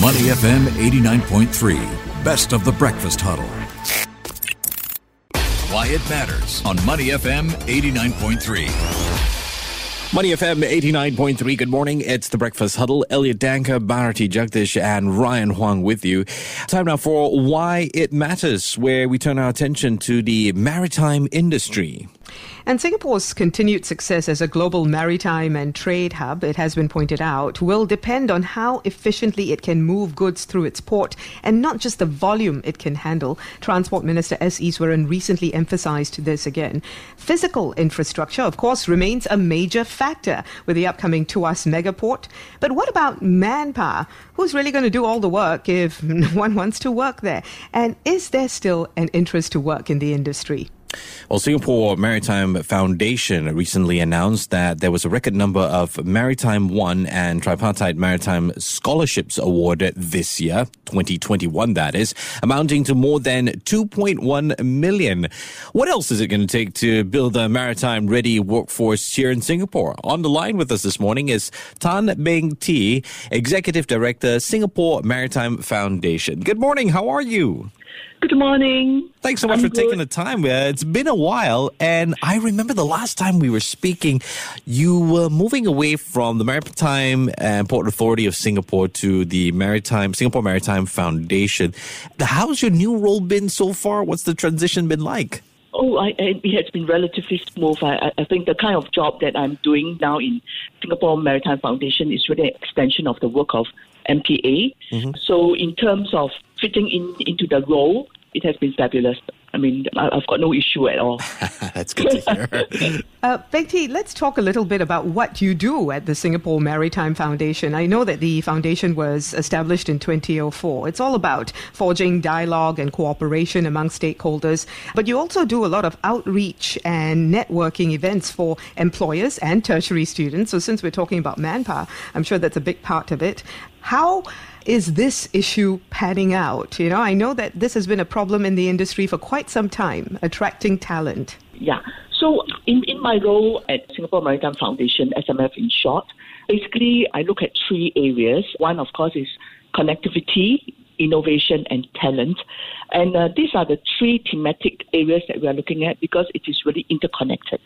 Money FM 89.3, best of the breakfast huddle. Why it matters on Money FM 89.3. Money FM 89.3. Good morning. It's the Breakfast Huddle. Elliot Danker, Bharati Jagdish, and Ryan Huang with you. Time now for Why It Matters, where we turn our attention to the maritime industry. And Singapore's continued success as a global maritime and trade hub, it has been pointed out, will depend on how efficiently it can move goods through its port and not just the volume it can handle. Transport Minister S. Iswaran recently emphasized this again. Physical infrastructure, of course, remains a major factor with the upcoming Tuas megaport. But what about manpower? Who's really going to do all the work if no one wants to work there? And is there still an interest to work in the industry? Well, Singapore Maritime Foundation recently announced that there was a record number of Maritime One and Tripartite Maritime Scholarships awarded this year, 2021 that is, amounting to more than 2.1 million. What else is it going to take to build a maritime ready workforce here in Singapore? On the line with us this morning is Tan Beng Tee, Executive Director, Singapore Maritime Foundation. Good morning. How are you? Good morning. Thanks so much I'm for good. taking the time. Uh, it's been a while, and I remember the last time we were speaking, you were moving away from the Maritime and Port Authority of Singapore to the Maritime Singapore Maritime Foundation. How's your new role been so far? What's the transition been like? Oh, I, I, it has been relatively smooth. I- I think the kind of job that I'm doing now in Singapore Maritime Foundation is really an extension of the work of MPA. So, in terms of fitting in into the role, it has been fabulous. I mean, I- I've got no issue at all. That's good to hear. Uh, Beng Tee, let's talk a little bit about what you do at the Singapore Maritime Foundation. I know that the foundation was established in 2004. It's all about forging dialogue and cooperation among stakeholders, but you also do a lot of outreach and networking events for employers and tertiary students. So, since we're talking about manpower, I'm sure that's a big part of it. How is this issue panning out? You know, I know that this has been a problem in the industry for quite some time, attracting talent. Yeah. So in, in my role at Singapore Maritime Foundation, SMF in short, basically I look at three areas. One, of course, is connectivity, innovation, and talent. And uh, these are the three thematic areas that we are looking at because it is really interconnected.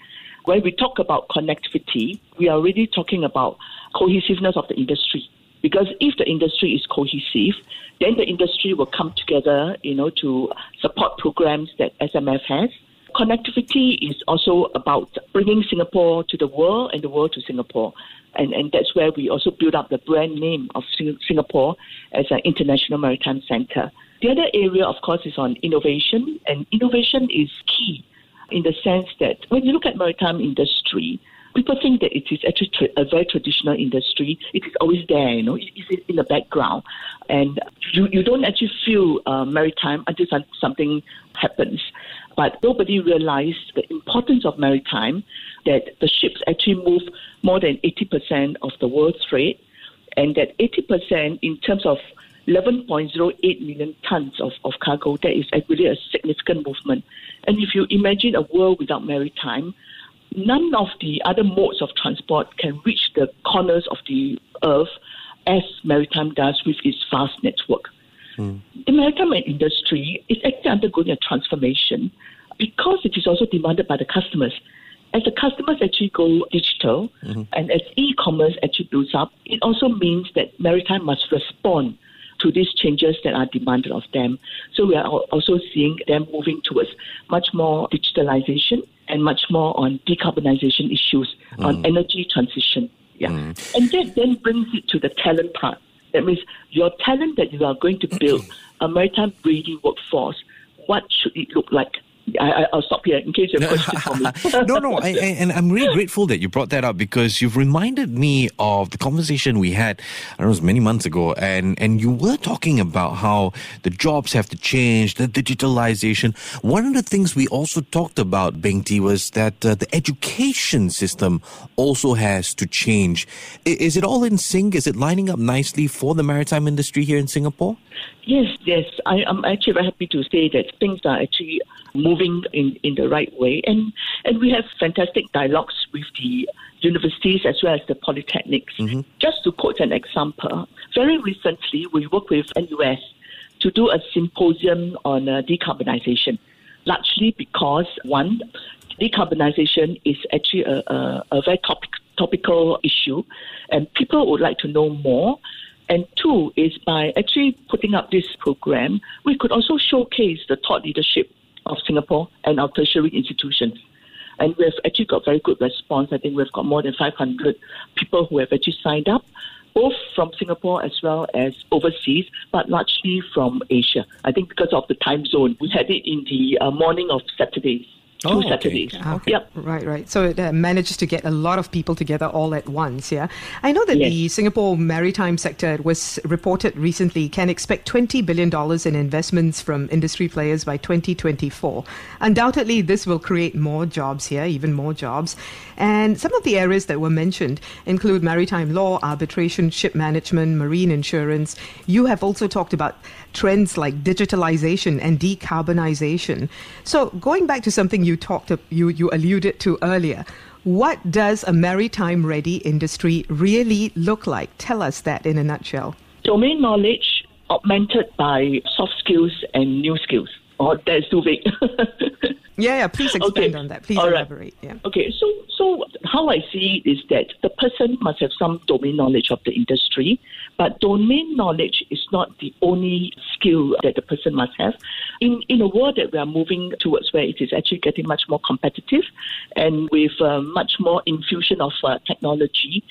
When we talk about connectivity, we are really talking about cohesiveness of the industry. Because if the industry is cohesive, then the industry will come together, you know, to support programs that SMF has. Connectivity is also about bringing Singapore to the world and the world to Singapore. And, and that's where we also build up the brand name of Singapore as an international maritime center. The other area, of course, is on innovation, and innovation is key in the sense that when you look at maritime industry, people think that it is actually tra- a very traditional industry. It is always there, you know, it is in the background, and you, you don't actually feel uh, maritime until some, something happens. But nobody realized the importance of maritime, that the ships actually move more than 80% of the world's trade, and that 80% in terms of 11.08 million tons of, of cargo, that is really a significant movement. And if you imagine a world without maritime, none of the other modes of transport can reach the corners of the earth as maritime does with its vast network. Hmm. The maritime industry is actually undergoing a transformation because it is also demanded by the customers. As the customers actually go digital mm-hmm. and as e-commerce actually builds up, it also means that maritime must respond to these changes that are demanded of them. So we are also seeing them moving towards much more digitalization and much more on decarbonization issues, on mm. energy transition. Yeah. Mm. And that then brings it to the talent part. That means your talent that you are going to build a maritime ready workforce, what should it look like? I, I, I'll stop here in case you have questions for me. no, no, I, I, and I'm really grateful that you brought that up because you've reminded me of the conversation we had, I don't know, it was many months ago, and and you were talking about how the jobs have to change, the digitalization. One of the things we also talked about, Beng Tee, was that uh, the education system also has to change. I- Is it all in sync? Is it lining up nicely for the maritime industry here in Singapore? Yes, yes. I, I'm actually very happy to say that things are actually moving moving in, in the right way. And, and we have fantastic dialogues with the universities as well as the polytechnics. Mm-hmm. Just to quote an example, very recently we worked with NUS to do a symposium on uh, decarbonization, largely because one, decarbonization is actually a, a, a very topic, topical issue, and people would like to know more. And two is by actually putting up this program, we could also showcase the thought leadership of Singapore and our tertiary institutions. And we've actually got very good response. I think we've got more than 500 people who have actually signed up, both from Singapore as well as overseas, but largely from Asia. I think because of the time zone, we had it in the uh, morning of Saturdays two oh, Saturdays. Okay. okay. Yep. Right, right. So it uh, manages to get a lot of people together all at once. Yeah. I know that yes. the Singapore maritime sector was reported recently can expect twenty billion dollars in investments from industry players by 2024. Undoubtedly, this will create more jobs here, even more jobs. And some of the areas that were mentioned include maritime law, arbitration, ship management, marine insurance. You have also talked about trends like digitalization and decarbonization. So going back to something you talked you you alluded to earlier, what does a maritime ready industry really look like? Tell us that in a nutshell. Domain knowledge augmented by soft skills and new skills. Oh, that's too big. yeah, yeah. Please expand okay. on that. Please All elaborate. Right. Yeah. Okay. So, so how I see it is that the person must have some domain knowledge of the industry, but domain knowledge is not the only skill that the person must have. In in a world that we are moving towards, where it is actually getting much more competitive, and with uh, much more infusion of uh, technology,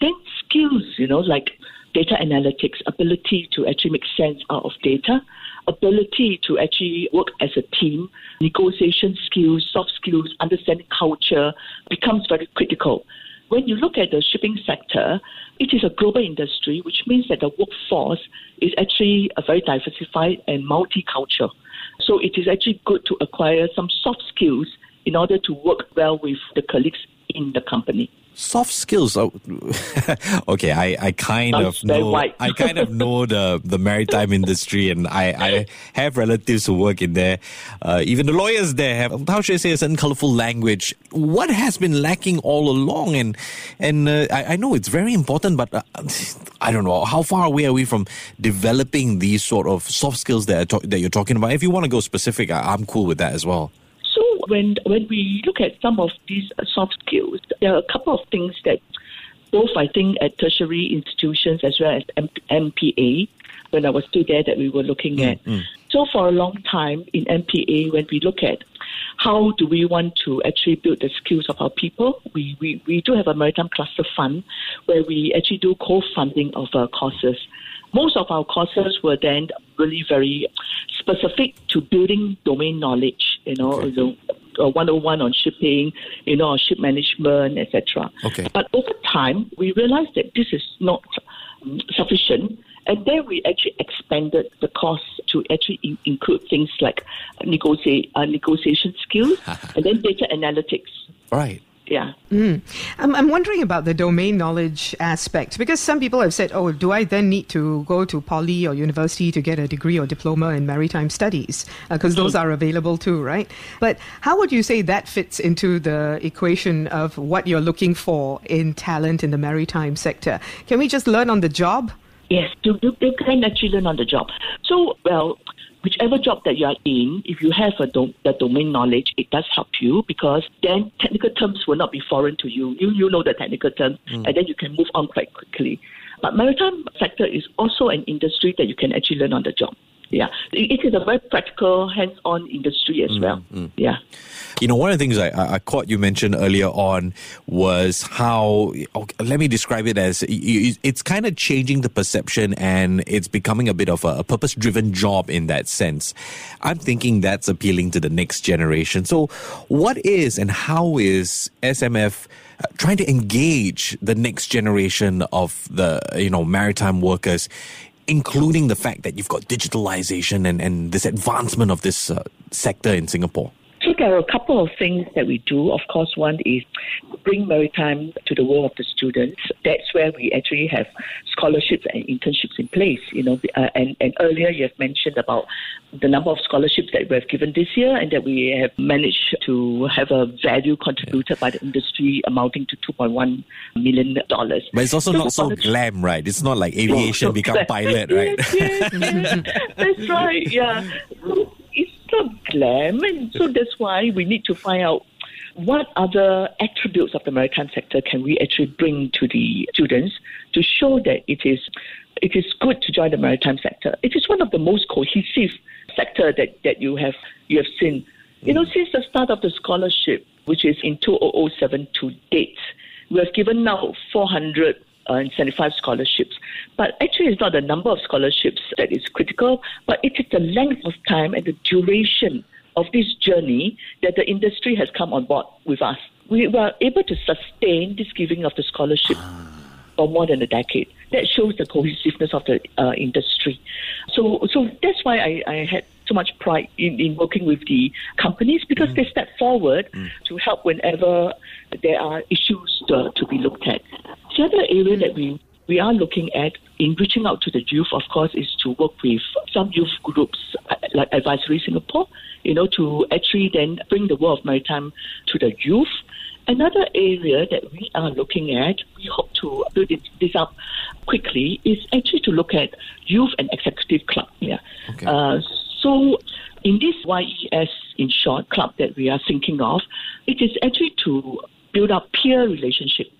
then skills, you know, like data analytics, ability to actually make sense out of data ability to actually work as a team, negotiation skills, soft skills, understanding culture becomes very critical. When you look at the shipping sector, it is a global industry, which means that the workforce is actually a very diversified and multicultural. So it is actually good to acquire some soft skills in order to work well with the colleagues in the company soft skills. Oh, okay, I, I kind of know I kind of know the, the maritime industry, and I, I have relatives who work in there. Uh, even the lawyers there have how should I say a certain colorful language. What has been lacking all along, and and uh, I, I know it's very important, but uh, I don't know how far away are we from developing these sort of soft skills that to- that you're talking about. If you want to go specific, I, I'm cool with that as well when when we look at some of these soft skills, there are a couple of things that both I think at tertiary institutions as well as M- MPA, when I was still there, that we were looking mm, at. Mm. So for a long time in MPA, when we look at how do we want to actually build the skills of our people, we, we, we do have a maritime cluster fund where we actually do co-funding of our courses. Most of our courses were then really very specific to building domain knowledge, you know, okay. the, 101 on shipping, you know, on ship management, etc. Okay. But over time, we realized that this is not sufficient. And then we actually expanded the course to actually in- include things like negotiate, uh, negotiation skills and then data analytics. Right yeah. Mm. I'm, I'm wondering about the domain knowledge aspect because some people have said, oh, do I then need to go to poly or university to get a degree or diploma in maritime studies? Because uh, those mm. are available too, right? But how would you say that fits into the equation of what you're looking for in talent in the maritime sector? Can we just learn on the job? Yes, you, you can actually learn on the job. So, well, whichever job that you are in, if you have a do- the domain knowledge, it does help you because then technical terms will not be foreign to you. You you know the technical terms, mm. and then you can move on quite quickly. But maritime sector is also an industry that you can actually learn on the job. Yeah, it is a very practical, hands-on industry as mm, well. Mm. Yeah. You know, one of the things I, I caught you mention earlier on was how, okay, let me describe it as it's kind of changing the perception and it's becoming a bit of a, a purpose driven job in that sense. I'm thinking that's appealing to the next generation. So, what is and how is SMF? Uh, trying to engage the next generation of the you know maritime workers including the fact that you've got digitalization and, and this advancement of this uh, sector in Singapore? So there are a couple of things that we do. Of course, one is bring maritime to the world of the students. That's where we actually have scholarships and internships in place. You know, uh, and, and earlier you have mentioned about the number of scholarships that we have given this year, and that we have managed to have a value contributed by the industry amounting to two point one million dollars. But it's also so not so glam, right? It's not like aviation so become glam. pilot, right? yes, yes, yes. that's right. Yeah, not glam, and so that's why we need to find out what other attributes of the maritime sector can we actually bring to the students to show that it is it is good to join the maritime sector. It is one of the most cohesive sector that, that you have you have seen. You know, mm. since the start of the scholarship, which is in 2007 to date, we have given now 475 scholarships. But actually, it's not the number of scholarships that is critical, but it is the length of time and the duration of this journey that the industry has come on board with us. We were able to sustain this giving of the scholarship for more than a decade. That shows the cohesiveness of the uh, industry. So, so that's why I, I had so much pride in, in working with the companies because mm. they step forward mm. to help whenever there are issues to, to be looked at. The other area that we we are looking at in reaching out to the youth, of course, is to work with some youth groups uh, like Advisory Singapore, you know, to actually then bring the world of maritime to the youth. Another area that we are looking at, we hope to build this up quickly, is actually to look at youth and executive club. Yeah. Okay. Uh, so in this YES, in short, club that we are thinking of, it is actually to build up peer relationship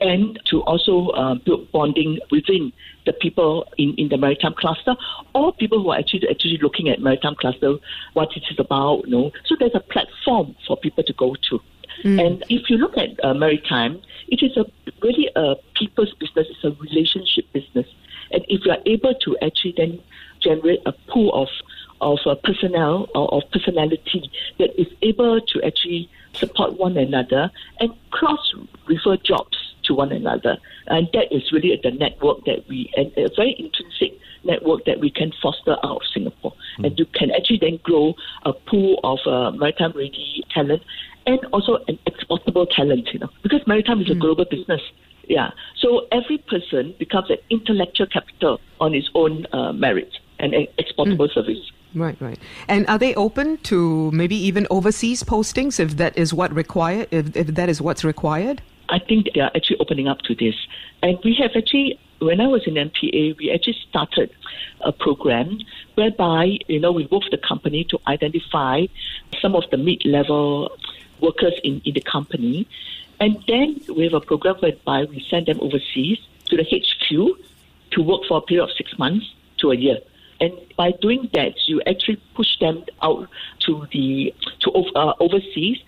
and to also uh, build bonding within the people in, in the maritime cluster or people who are actually actually looking at maritime cluster, what it is about, you know. So there's a platform for people to go to. Mm. And if you look at uh, maritime, it is a really a people's business. It's a relationship business. And if you are able to actually then generate a pool of of uh, personnel or of personality that is able to actually support one another and cross refer jobs to one another. And that is really the network that we, and a very intrinsic network that we can foster out of Singapore. Mm. And you can actually then grow a pool of uh, maritime ready talent and also an exportable talent, you know, because maritime is mm. a global business. Yeah. So every person becomes an intellectual capital on its own uh, merit and an exportable mm. service. Right, right. And are they open to maybe even overseas postings if that is what required if, if that is what's required? I think they are actually opening up to this. And we have actually, when I was in MPA, we actually started a program whereby, you know, we work with the company to identify some of the mid-level workers in, in the company. And then we have a program whereby we send them overseas to the HQ to work for a period of six months to a year. And by doing that, you actually push them out to the to uh, overseas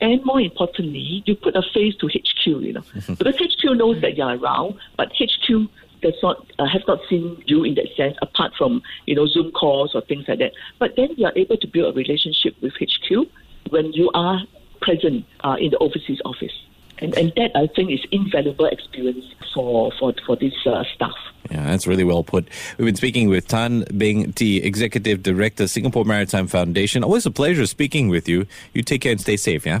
and more importantly, you put a face to HQ, you know, because HQ knows that you're around, but HQ does not uh, have not seen you in that sense, apart from you know Zoom calls or things like that. But then you are able to build a relationship with HQ when you are present uh, in the overseas office. And, and that I think is invaluable experience for for for this uh, staff. Yeah, that's really well put. We've been speaking with Tan Beng Tee, Executive Director, Singapore Maritime Foundation. Always a pleasure speaking with you. You take care and stay safe, yeah?